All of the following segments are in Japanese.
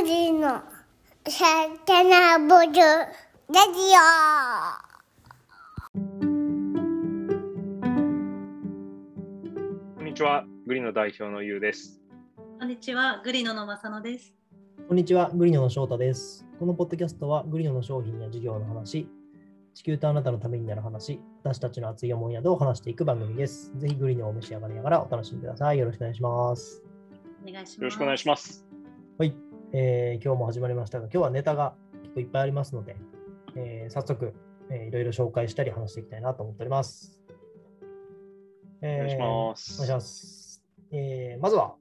グリのサタナボルラジこんにちは、グリの代表のゆうです。こんにちは、グリノの正野です。こんにちは、グリノの翔太です。このポッドキャストは、グリノの商品や事業の話、地球とあなたのためになる話、私たちの熱い思いなどを話していく番組です。ぜひグリノをお召し上がりながらお楽しみください。よろしくお願いします。お願いします。よろしくお願いします。はい、えー今日も始まりましたが、今日はネタが結構いっぱいありますので、えー早速、えーいろいろ紹介したり話していきたいなと思っております。えーお願いします。お願いします。えーまずは、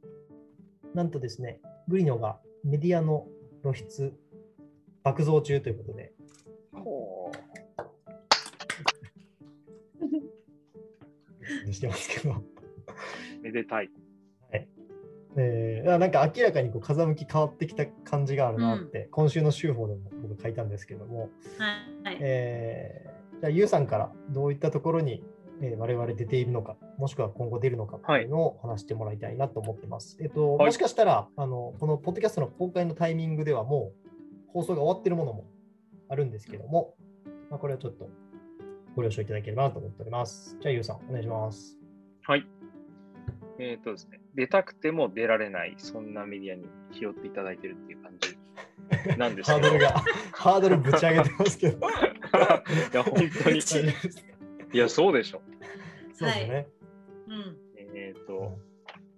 なんとですね、グリノがメディアの露出爆増中ということで、ほ してますけど、うめでたい。えーなんか明らかにこう風向き変わってきた感じがあるなって、今週の週報でも僕書いたんですけども、はい。はいえーじゃあ、ゆうさんからどういったところに、えー我々出ているのか、もしくは今後出るのかっていうのを話してもらいたいなと思ってます。えっと、はいもしかしたらあの、このポッドキャストの公開のタイミングではもう放送が終わってるものもあるんですけども、まあ、これはちょっとご了承いただければなと思っております。じゃあ、ゆうさん、お願いします。はい。えっ、とですね、出たくても出られない、そんなメディアに拾っていただいてるっていう感じ なんですけど。ハードルが、ハードルぶち上げてますけど。いや、本当に。いや、そうでしょ。そうですね。うん。えっ、と、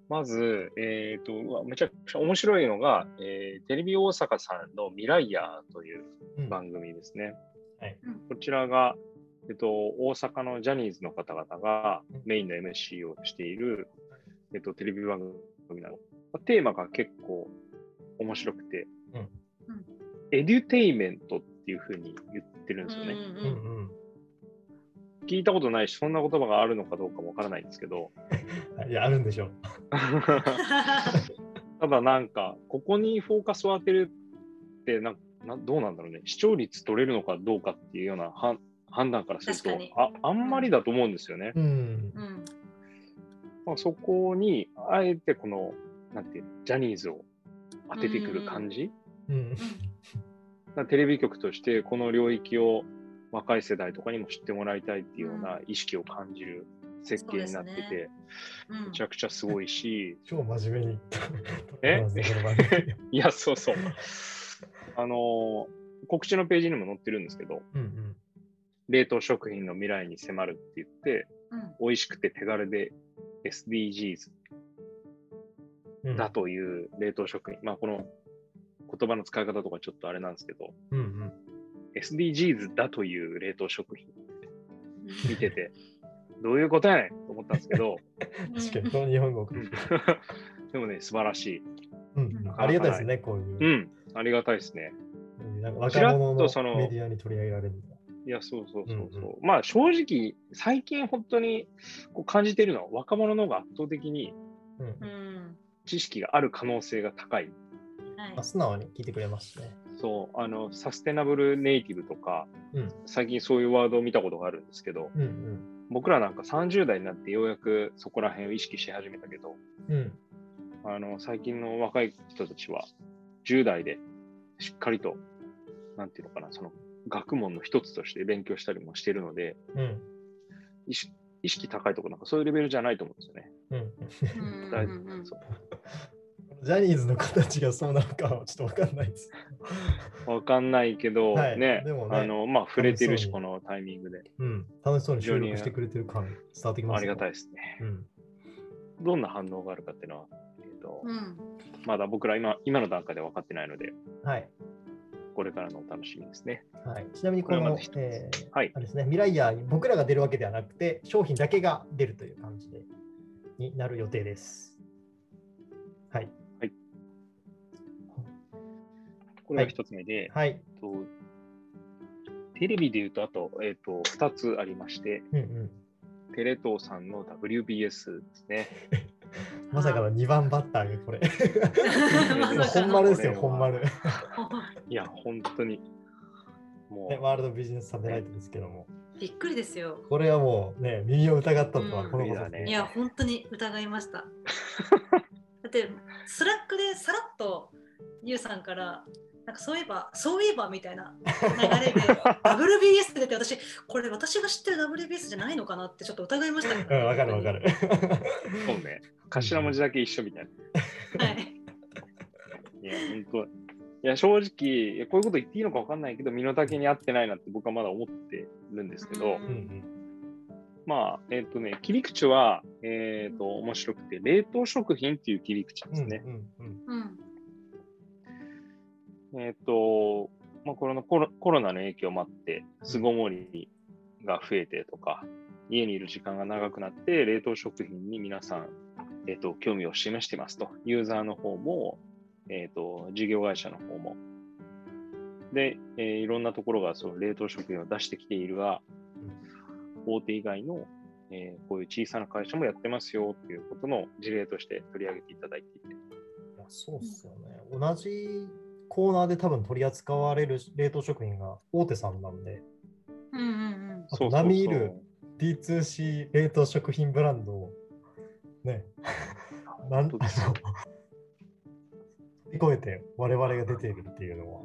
まず、えっ、とうわ、めちゃくちゃ面白いのが、えーテレビ大阪さんの未来ヤーといううん番組ですね。はいこちらが、えっと、大阪のジャニーズの方々がうんメインの MC をしている、えっと、テレビ番組なの。テーマが結構面白くて、うんうんエデュテイメントっていうふうに言ってるんですよね。ううんうんんうん聞いたことないし、そんな言葉があるのかどうかもわからないんですけど、いや、あるんでしょう。ただなんか、ここにフォーカスを当てるってなな、どうなんだろうね、視聴率取れるのかどうかっていうような判判断からするとあ、あんまりだと思うんですよね。うん。うん。まあ、そこに、あえてこの、なんてジャニーズを当ててくる感じ、うん。だからテレビ局としてこの領域を若い世代とかにも知ってもらいたいっていうような意識を感じる設計になってて、そうん。めちゃくちゃすごいし、超真面目に。え？いや、そうそう。あのー告知のページにも載ってるんですけど、うん。冷凍食品の未来に迫るって言って、うん。美味しくて手軽で SDGs うん。だという冷凍食品。まあ、この言葉の使い方とかちょっとあれなんですけど、うんうん。SDGs だという冷凍食品見てて、どういうことやねんと思ったんですけど、確かに、この日本語うんでもね、素晴らしい。うん。ありがたいですね、こういうう。ん、ありがたいですね。なんか若者のとそのメディアに取り上げられるみたいいや、そうそうそうそう。うんまあ、正直、最近本当にこう感じているのは、若者の方が圧倒的に。知識がある可能性が高い。はいまあ、。素直に聞いてくれますしね。そう、あの、サステナブルネイティブとか、うん最近そういうワードを見たことがあるんですけど、うん僕らなんか30代になってようやくそこら辺を意識し始めたけど、うん。うん。あの、最近の若い人たちは、10代でしっかりと、なんていうのかな、その、学問の一つとして勉強したりもしているので、うん。意識意識高いとこなんかそういうレベルじゃないと思うんですよね。うん。うん大うんうんそうジャニーズの形がそうなのかはちょっとわかんないです。わかんないけど、はいねでもねあの、まあ、触れてるし、このタイミングで。うん。楽しそうに収録してくれてる感伝わってきます、ありがたいい。ですね。うん。どんな反応があるかっていうのは、えーとうん。まだ僕ら今今の段階で分かってないので、はい。これからのお楽しみですね。はい、ちなみにこのこえーはいあれですね、未来ヤーに僕らが出るわけではなくて、商品だけが出るという感じでになる予定です。はい。これが一つ目で、はい。えっとテレビで言うと、あと、えっ、と、二つありまして、うんうん。テレ東さんの WBS ですね。まさかの2番バッターがこれ。本丸ですよ、これは本丸。いや、本当に、もねう、ワールドビジネスサテライトですけども。びっくりですよ。これはもうね、耳を疑ったとはうんこのことねいや、本当に疑いました。だって、スラックでさらっとゆうさんからなんかそういえばそういえばみたいな流れで WBS って出て私これ私が知ってる WBS じゃないのかなってちょっと疑いましたねうん、わかるわかる。そうね。頭文字だけ一緒みたいな。はいいや、本当。いや、正直、いやこういうこと言っていいのか分かんないけど、身の丈に合ってないなって僕はまだ思ってるんですけど、うんうんうんまあ、えっ、とね、切り口は、えっ、と、面白くて、冷凍食品っていう切り口ですね。うんうんうんうんえっ、と、まあ、このコロコロナの影響もあって、巣ごもりが増えてとか、家にいる時間が長くなって、冷凍食品に皆さん、えっ、と、興味を示していますと。ユーザーの方も、えっ、と、事業会社の方も。で、えーいろんなところがその冷凍食品を出してきているが、大手以外の、えーこういう小さな会社もやってますよっていうことの事例として取り上げていただいていて。そうっすよね。同じコーナーで多分取り扱われる冷凍食品が大手さんなんで、うんうんあと並みいる D2C 冷凍食品ブランドをね、なんですよ。飛び越えて我々が出ているっていうのは、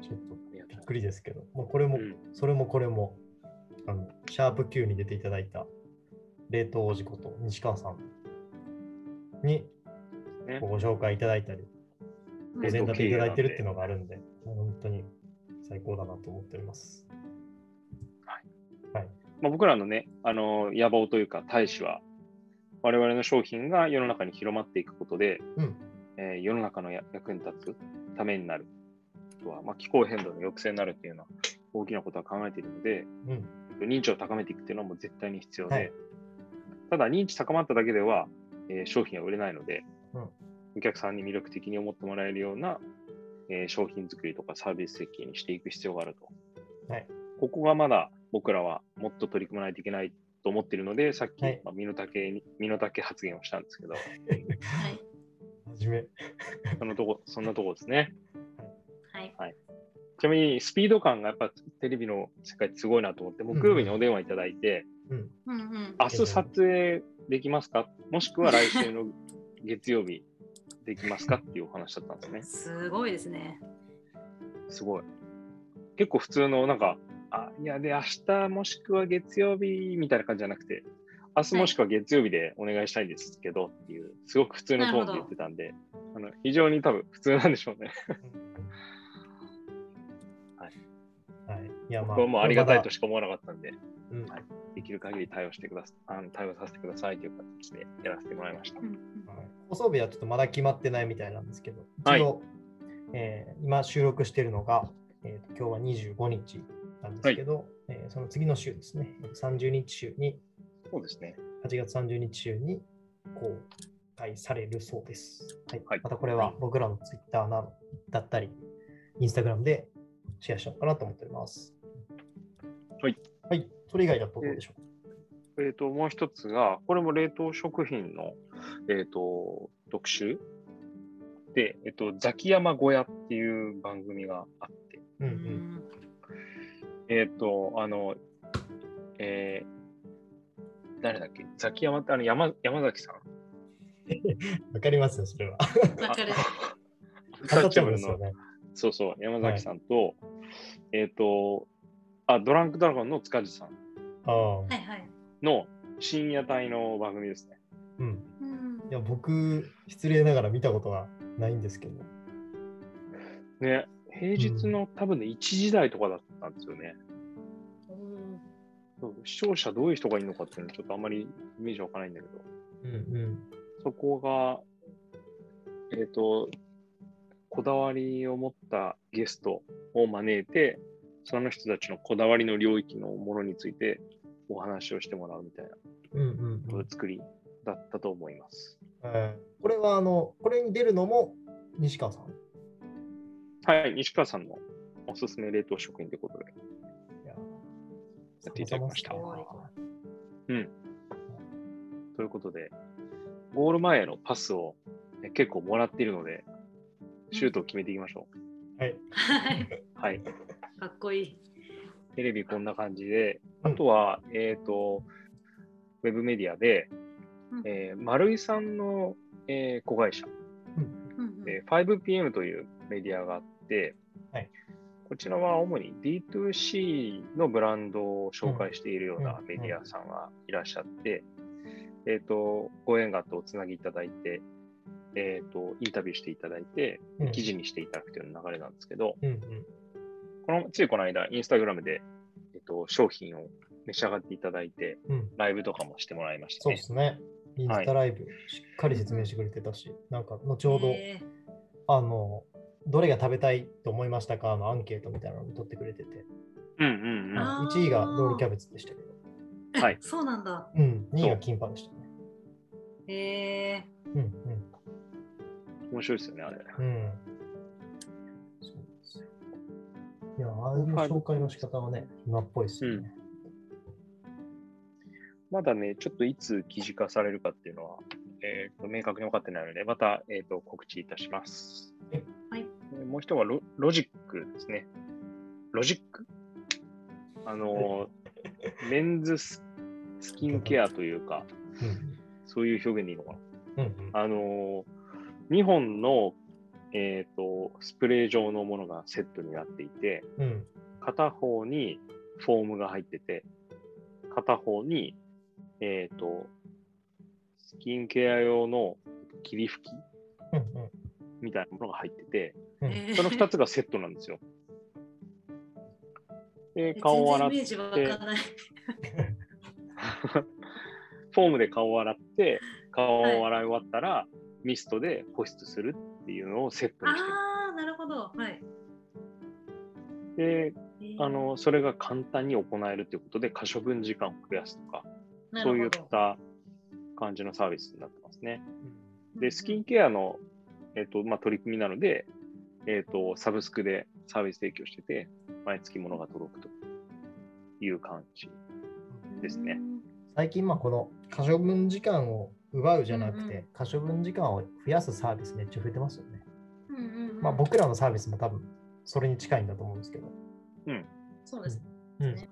ちょっとびっくり。ですけど、もうこれも、うん。それもこれも、あの、シャープ Q に出ていただいた冷凍おじこと西川さんにね。ご紹介いただいたり、うんプレゼンいただいてるっていうのがあるんで、本当に最高だなと思っております。まあ、僕らのね、あの野望というか大使は、我々の商品が世の中に広まっていくことで、うんえー世の中のや役に立つためになる。あとは、まあ、気候変動の抑制になるっていうのは大きなことは考えているので、うん。認知を高めていくっていうのはもう絶対に必要で、はいただ認知高まっただけでは、えー商品は売れないので、うんお客さんに魅力的に思ってもらえるような、えー商品作りとかサービス設計にしていく必要があると。はい。ここがまだ僕らはもっと取り組まないといけないと思っているので、さっき、はい。まあ、身の丈に身の丈発言をしたんですけど、はい。真面そのとこ、そんなとこですね。はい。ちなみにスピード感がやっぱテレビの世界ってすごいなと思って、木曜日にお電話いただいて、目。うん。うんうん。明日撮影できますか？もしくは来週の月曜日できますかっていうお話だったんですね。すごいですね。すごい。結構普通のなんか、あ、いやで明日もしくは月曜日みたいな感じじゃなくて、明日もしくは月曜日でお願いしたいんですけどっていう、すごく普通のトーンで言ってたんで、あの非常に多分普通なんでしょうね。はい。いや、ま僕はもうありがたいとししか思わなかったんで、うんはいできる限り対応してくださあの対応させてくださいという形でやらせてもらいましたう。んはい放送日はちょっとまだ決まってないみたいなんですけど、はいえー今収録しているのが、えーと今日は25日なんですけど、えーその次の週ですね、30日週に、そうですね。8月30日週に公開されるそうです。はいはいまたこれは僕らのツイッターなどだったり、インスタグラムでシェアしようかなと思っております。はい。はい。それ以外だとどうでしょう？えっ、と、もう一つが、これも冷凍食品の、えっ、と、特集で、えっ、と、ザキヤマ小屋っていう番組があって、うんう。うんんえっ、と、あの、えー誰だっけ？ザキヤマってあの山山崎さん？わかりますよ、それは。わかる。ね。そうそう、山崎さんと、えっ、と、あ、ドランクドラゴンの塚地さん。はいはい。の深夜帯の番組ですね。うん。うんいや、僕、失礼ながら見たことがないんですけど。ね、平日の多分ね、1時台とかだったんですよね。うん視聴者どういう人がいるのかっていうのはちょっとあんまりイメージわかないんだけど、うんうん。そこが、えっ、と、こだわりを持ったゲストを招いて、その人たちのこだわりの領域のものについてお話をしてもらうみたいな作りだったと思います。えーこれは、あの、これに出るのも西川さん？はい、西川さんのおすすめ冷凍食品ということで。いややっていただきましたうん。ということで、ゴール前のパスを、ね結構もらっているので、シュートを決めていきましょう。はい。はい。はい。かっこいい。テレビこんな感じで、うんあとは、えっ、と、ウェブメディアで、うん。えー丸井さんの、えー子会社、うん。で 5PM というメディアがあって、はい。こちらは主に D2C のブランドを紹介しているようなうん。メディアさんがいらっしゃって、えっ、と、ご縁があっておつなぎいただいて、えっ、と、インタビューしていただいて、うん。記事にしていただくという流れなんですけど、うんうん。この、ついこの間、インスタグラムで、と、商品を召し上がっていただいて、うん。ライブとかもしてもらいましたねそうで。すね。インスタライブ、しっかり説明してくれてたし、なんか後ほど、えーあの、どれが食べたいと思いましたかのアンケートみたいなのを取ってくれてて、うんうんうん。あー1位がロールキャベツでしたけど、はいそうなんだ。うん、2位がキンパでしたね。えうん面白いですよね、あれ。うん。いや、ああいう紹介の仕方はね、今っぽいですよね。まだね、ちょっといつ記事化されるかっていうのは、えーと明確に分かってないので、また、えーと告知いたします。はいえーもう一つはロロジックですね。ロジック？あのー、メンズススキンケアというか、うん。そういう表現でいいのかな？うんうん。あのー、2本の、えーとスプレー状のものがセットになっていて、うん。片方にフォームが入ってて、片方に、えっ、と、スキンケア用の霧吹きうんうん。みたいなものが入ってて、うんその2つがセットなんですよ。で、顔を洗っ全然イメージわかんない。フォームで顔を洗って、顔を洗い終わったら、ミストで保湿するっていうのをセットにしてああ、なるほど。はい。る。で、えーあの、それが簡単に行えるということで、可処分時間を増やすとか、そういった感じのサービスになってますね。うんで、スキンケアの、えっとまあ、取り組みなので、えっと、サブスクでサービス提供してて、毎月物が届くという感じ。ですねうん最近、まあ、この可処分時間を奪うじゃなくて、うんうん。可処分時間を増やすサービスめっちゃ増えてますよね。うんうんうん。まあ、僕らのサービスも多分それに近いんだと思うんですけど、そうです。うん。ね。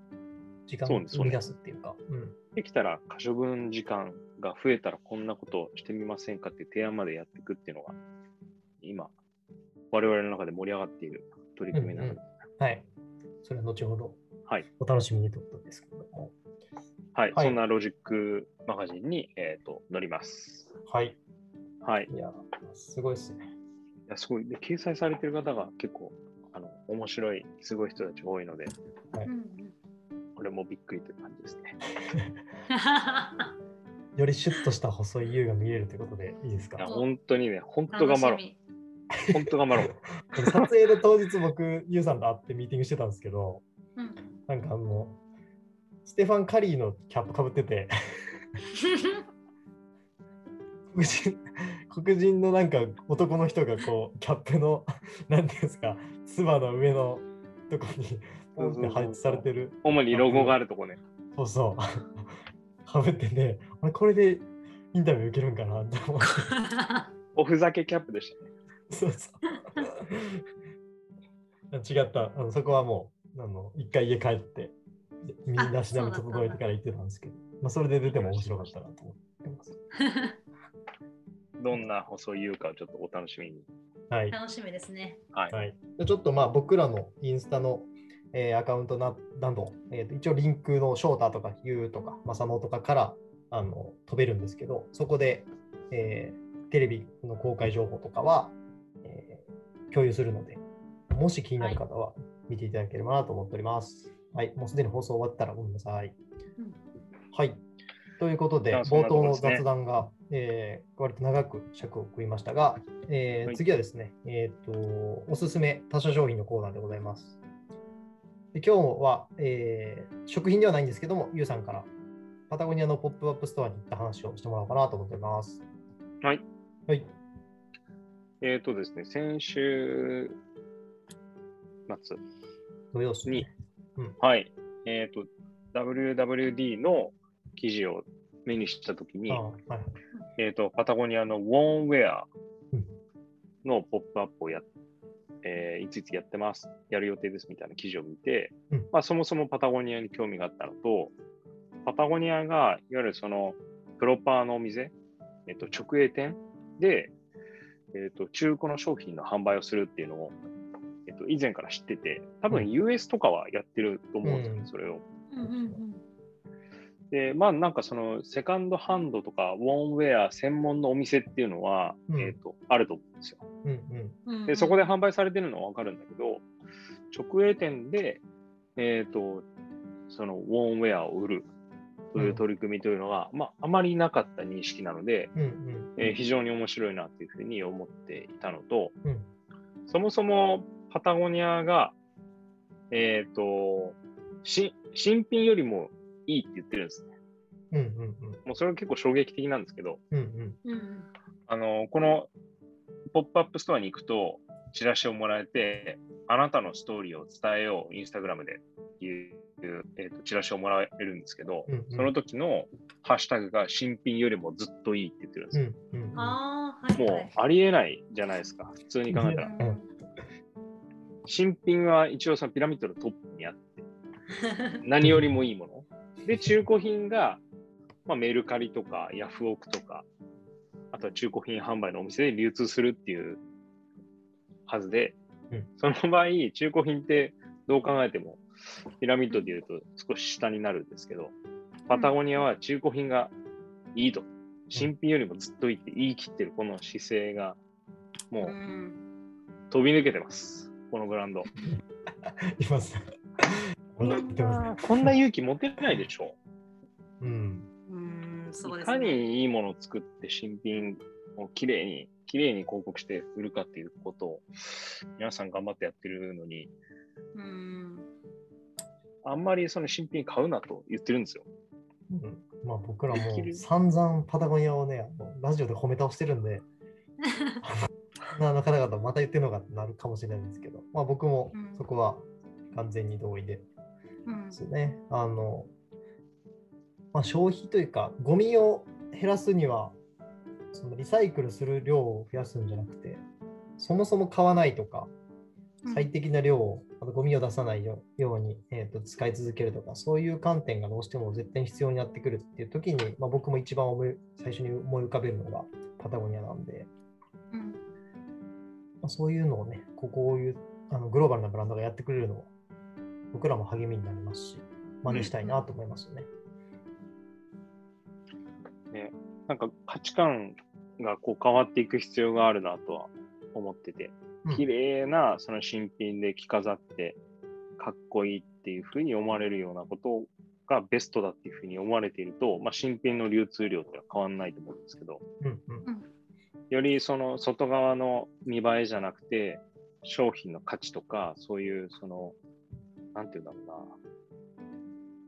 時間をそうです生み出す。っていうか、うん。できたら、可処分時間が増えたらこんなことをしてみませんかって提案までやっていくっていうのが、今、我々の中で盛り上がっている取り組みなので、はい。それは後ほどはい。お楽しみにということですけど。も。はい、はいそんなロジックマガジンに、えっと載ります。はい。はい。いや、すごいですね。いやすごい。で、掲載されてる方が結構、あの、面白い、すごい人たちが多いので、はいこれもびっくりという感じですね。よりシュッとした細い優が見れるということでいいですか？本当にね、本当頑張ろう。本当頑張ろう。撮影で当日僕、ユウさんと会ってミーティングしてたんですけど、みうんなんかあの、ステファン・カリーのキャップかぶってて、黒人 黒人のなんか男の人がこう、キャップの、なんていうんですか、つばの上のとこに、ポンって配置されてる、主にロゴがあるとこね。そうそう、かぶってて、あれこれでインタビュー受けるんかなって思って。おふざけキャップでしたね。そうそう。違った。あのそこはもう、あの一回家帰って、身だしなみ整えてから行ってたんですけど、まあ、それで出ても面白かったなと思ってます。どんな細い優かをちょっとお楽しみに。はい。楽しみですね。はい。はい、でちょっとまあ僕らのインスタの、えーアカウントななど、えーと一応リンクの翔太とか U とか正野とかからあの飛べるんですけど、そこで、えーテレビの公開情報とかは、えー共有するので、もし気になる方は見ていただければなと思っております。はい、もうすでに放送終わったらごめんなさい。うんはい。ということで、冒頭の雑談が、えー割と長く尺を食いましたが、えーはい次はですね、えっ、と、おすすめ他社商品のコーナーでございます。で今日は、えー食品ではないんですけども、ゆうさんからパタゴニアのポップアップストアに行った話をしてもらおうかなと思ってます。はい。はい。えっ、とですね、先週末土はい。えっ、と、WWD の記事を目にしたときにあ、はい。えっ、と、パタゴニアのウォンウェアうんのポップアップをやっえーいついつやってます、やる予定ですみたいな記事を見て、うんまあ、そもそもパタゴニアに興味があったのと、パタゴニアがいわゆるそのプロパーのお店、えっと、直営店で、えっ、と、中古の商品の販売をするっていうのを、えっ、と、以前から知ってて、多分 US とかはやってると思うんですよね、うんそれを。うんうんで、まあなんかそのセカンドハンドとかウォンウェア専門のお店っていうのは、うんえっ、と、あると思うんですよ。うんうん。うんうん。で、そこで販売されてるのはわかるんだけど、直営店で、えっ、と、そのウォンウェアを売るという取り組みというのは、まああまりなかった認識なので、うんうん。えー非常に面白いなというふうに思っていたのと、うんそもそもパタゴニアが、えっ、とし、新品よりもいいって言ってるんですね。うんうんもうそれは結構衝撃的なんですけど、うん。うんうんうんあの、このポップアップストアに行くと、チラシをもらえて、あなたのストーリーを伝えよう、インスタグラムでっていう、えーとチラシをもらえるんですけど、うんうん。その時のハッシュタグが新品よりもずっといいって言ってるんですよ。うんうんうん。ああ、はいもうはい。ありえないじゃないですか、普通に考えたら。うん新品は一応そのピラミッドのトップにあって、何よりもいいもの。で、中古品が、まあ、メルカリとかヤフオクとか、あとは中古品販売のお店で流通するっていうはずで、うんその場合、中古品ってどう考えても、ピラミッドで言うと少し下になるんですけど、パタゴニアは中古品がいいと。新品よりもずっといいって言い切ってるこの姿勢が、もううん飛び抜けてます。このブランド。います。こんなこんな勇気持てないでしょ。うん。うん、そういかですね。にいいものを作って新品をきれいに、きれいに広告して売るかっていうことを皆さん頑張ってやってるのに、うん。あんまりその新品買うなと言ってるんですよ。うんまあ僕らも散々パタゴニアをね、ラジオで褒め倒してるんで、あの方々また言ってるのかってなるかもしれないんですけど、まあ僕もうん。そこは完全に同意で。うん。ですね。あの、まあ、消費というか、ゴミを減らすには、そのリサイクルする量を増やすんじゃなくて、そもそも買わないとか、最適な量を、あとゴミを出さないよように、えー、と使い続けるとか、そういう観点がどうしても絶対に必要になってくるっていう時に、まあ、僕も一番思い最初に思い浮かべるのがパタゴニアなんで、あ、そういうのをね、ここういうあのグローバルなブランドがやってくれるのは、僕らも励みになりますし、真似したいなと思いますよね。ね、なんか価値観がこう変わっていく必要があるなとは思ってて、うん。綺麗なその新品で着飾ってかっこいいっていうふうに思われるようなことがベストだっていうふうに思われていると、まあ、新品の流通量とは変わらないと思うんですけど、うんうんよりその外側の見栄えじゃなくて、商品の価値とか、そういうその、なんていうんだろうな、ま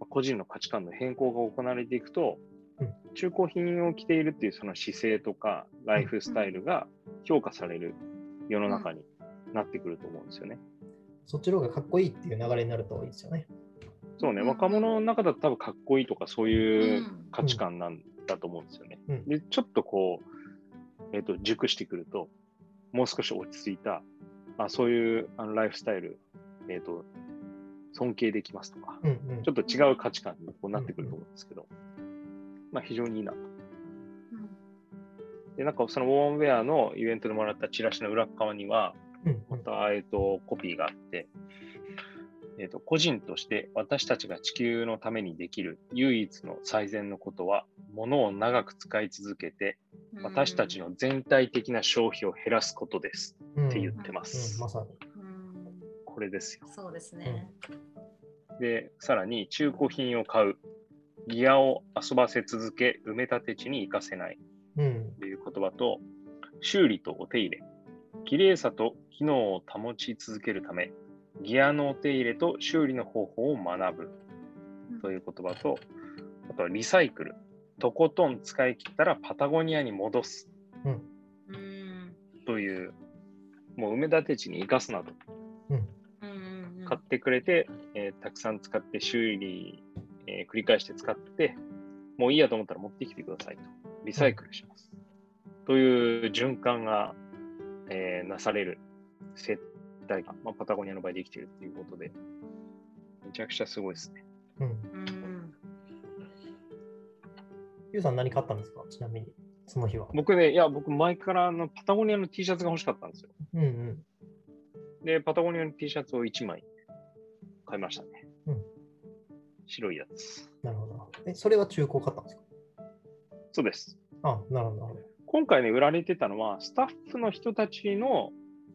あ個人の価値観の変更が行われていくとうん、中古品を着ているっていうその姿勢とか、ライフスタイルが評価される世の中になってくると思うんですよね。そっちの方がかっこいいっていう流れになるといいですよね。そうね、うん。若者の中だと多分かっこいいとかそういううん。価値観なんだと思うんですよね。うん。で、ちょっとこう、えっ、と、熟してくると、もう少し落ち着いた、あそういうあのライフスタイル、えっ、と、尊敬できますとか、うんうん。ちょっと違う価値観にこうなってくると思うんですけど、まあ非常にいいなと。うん。で、なんかそのウォーンウェアのイベントでもらったチラシの裏側には、うんうん。また、えっと、コピーがあって、えっと、個人として私たちが地球のためにできる唯一の最善のことは、物を長く使い続けて、私たちの全体的な消費を減らすことですうんって言ってまうんす。まさに。うんこれですよ。そうですね。で、さらに中古品を買う。ギアを遊ばせ続け、埋め立て地に活かせないうんという言葉と、修理とお手入れ、綺麗さと機能を保ち続けるため、ギアのお手入れと修理の方法を学ぶという言葉と、あとはリサイクル、とことん使い切ったらパタゴニアに戻すうんうんという、もう埋め立て地に生かすなと。うんうんうん買ってくれて、えーたくさん使って修理、えー繰り返して使って、もういいやと思ったら持ってきてくださいと。リサイクルします。という循環が、えーなされる接待が、まあ、パタゴニアの場合できているということで、めちゃくちゃすごいですね。うん。ゆうさん何買ったんですか？ちなみに。その日は。僕ね、いや、僕前からあのパタゴニアの T シャツが欲しかったんですよ。うんうん。で、パタゴニアの T シャツを1枚買いましたね。うん白いやつ。なるほど。え、それは中古買ったんですか？そうです。あ、なるほど。今回ね、売られてたのは、スタッフの人たちの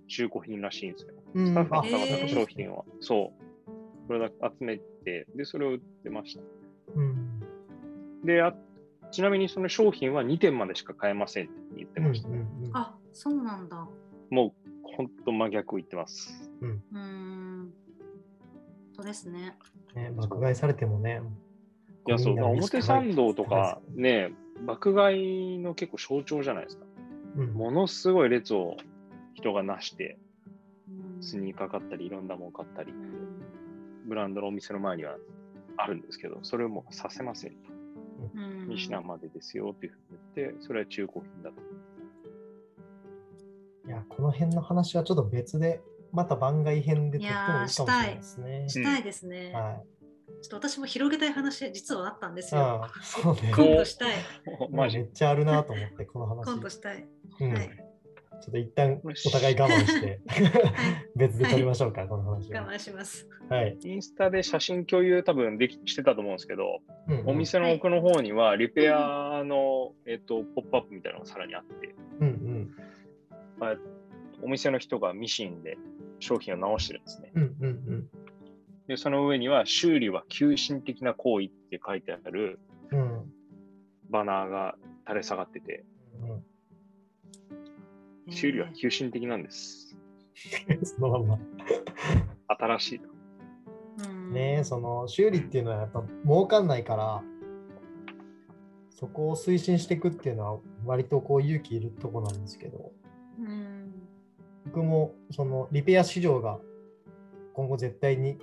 中古品らしいんですよ。うんスタッフのあ方々の商品は。そう。これだけ集めて、で、それを売ってました。うん。で、あちなみにその商品は2点までしか買えませんって言ってました。うんあ、そうなんだ。もう、ほんと真逆を言ってます。うーん。そうですね。ね、爆買いされてもね。いや、そう、ゴミになるリスク表参道とかね、爆買いの結構象徴じゃないですか。うんものすごい列を人がなして、うんスニーカー買ったり、いろんなもの買ったりう、んブランドのお店の前にはあるんですけど、それをもうさせません。うん2品までですよっていうふうに言って、それは中古品だと。いや、この辺の話はちょっと別で、また番外編で撮ってもいいかもしれないですね。したいですね。はい。ちょっと私も広げたい話、実はあったんですよ。ああ、そうね。今度したい。マジめっちゃあるなと思って、この話。今度したい。うんはいちょっと一旦お互い我慢して、はい。別で撮りましょうか、この話は。我慢します。はい。インスタで写真共有多分できしてたと思うんですけど、うんうんお店の奥の方にはリペアの、えっとポップアップみたいなのがさらにあって、うんうん。まあお店の人がミシンで商品を直してるんですね。うんうんうん。で、その上には修理は急進的な行為って書いてあるうんバナーが垂れ下がってて、うん修理は急進的なんです。そのまま。新しい。ねその修理っていうのはやっぱ儲かんないから、そこを推進していくっていうのは割とこう勇気いるとこなんですけど、うん。僕もそのリペア市場が今後絶対に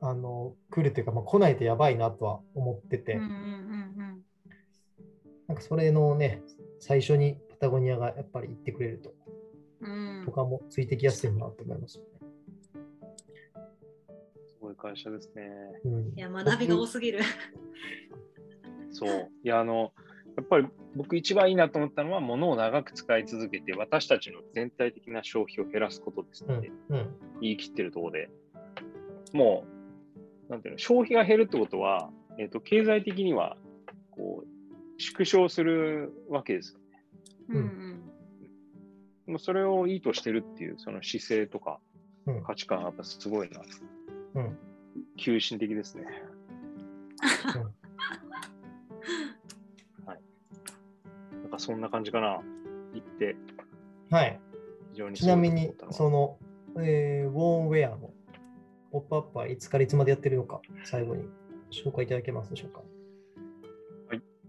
あの来るというか、まあ、来ないとやばいなとは思ってて、うんうんうん。なんかそれのね、最初にパタゴニアがやっぱり言ってくれると、うんうん他もついてきやすいなと思いますよね。すごい会社ですね。うんいや、学びが多すぎる。そう。いや、あの、やっぱり僕一番いいなと思ったのは、物を長く使い続けて、私たちの全体的な消費を減らすことですうんので、うん言い切ってるところで、もう、なんていうの、消費が減るってことは、えっ、と、経済的には、こう、縮小するわけですよ。うんうんもうそれをいいとしてるっていう、その姿勢とかうん価値観がやっぱすごいな。うん急進的ですね。はい。なんかそんな感じかな。言って、はい。非常にちなみにその、えーウォーンウェアのポップアップはいつからいつまでやってるのか、最後に紹介いただけますでしょうか。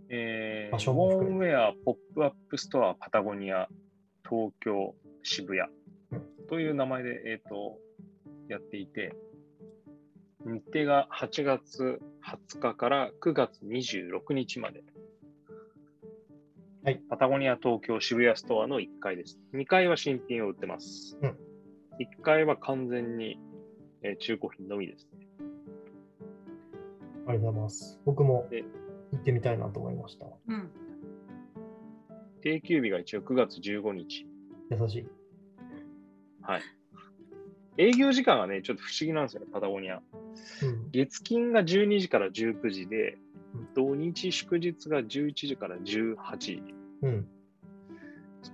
えー、場所もウォ含めーンウェアポップアップストアパタゴニア東京渋谷うんという名前で、えー、とやっていて、日程が8月20日から9月26日まで。はいパタゴニア東京渋谷ストアの1階です。2階は新品を売ってます。うん1階は完全に、えー中古品のみですね。ありがとうございます。僕もで行ってみたいなと思いました。うん定休日が一応9月15日。優しい。はい。営業時間がね、ちょっと不思議なんですよね、パタゴニア。うん。月金が12時から19時でうん、土日祝日が11時から18時。うん。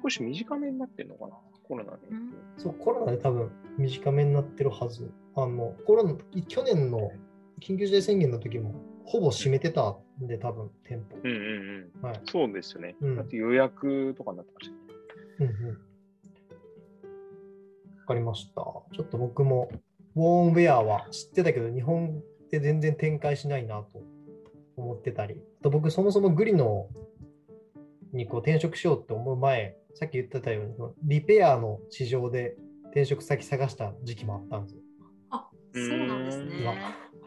少し短めになってるのかな、コロナで。うんそう、コロナで多分短めになってるはず。あの、コロナ、去年の緊急事態宣言の時も、ほぼ閉めてたんで、多分店舗。うんうんうん。はい。そうですよね。うんだって予約とかになってましたね。うんうん。わかりました。ちょっと僕も、ウォーンウェアは知ってたけど、日本で全然展開しないなと思ってたり、あと僕、そもそもグリノにこう転職しようって思う前、さっき言ってたように、リペアの市場で転職先探した時期もあったんですよ。あ、そうなんですね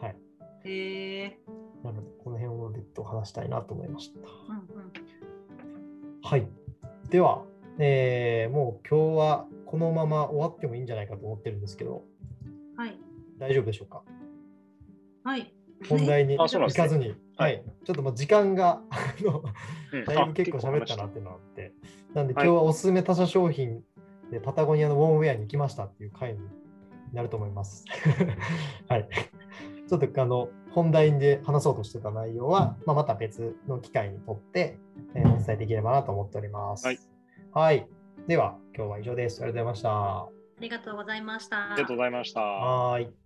はい。へえ。なので、この辺を別途話したいなと思いました。うんうんはい。では、えーもう今日はこのまま終わってもいいんじゃないかと思ってるんですけど、はい。大丈夫でしょうか？はい。本題に 行かずに、ははいい、ちょっともう時間が だいぶ結構あ喋ったなっていうのがあって、なんで今はい日はおすすめ他社商品でパタゴニアのウォームウェアに行きましたっていう回になると思います。はい。ちょっとあの本題で話そうとしてた内容は、まあ、また別の機会にとって、えーお伝えできればなと思っております。はい。はい。では、今日は以上です。ありがとうございました。ありがとうございました。ありがとうございました。はーい。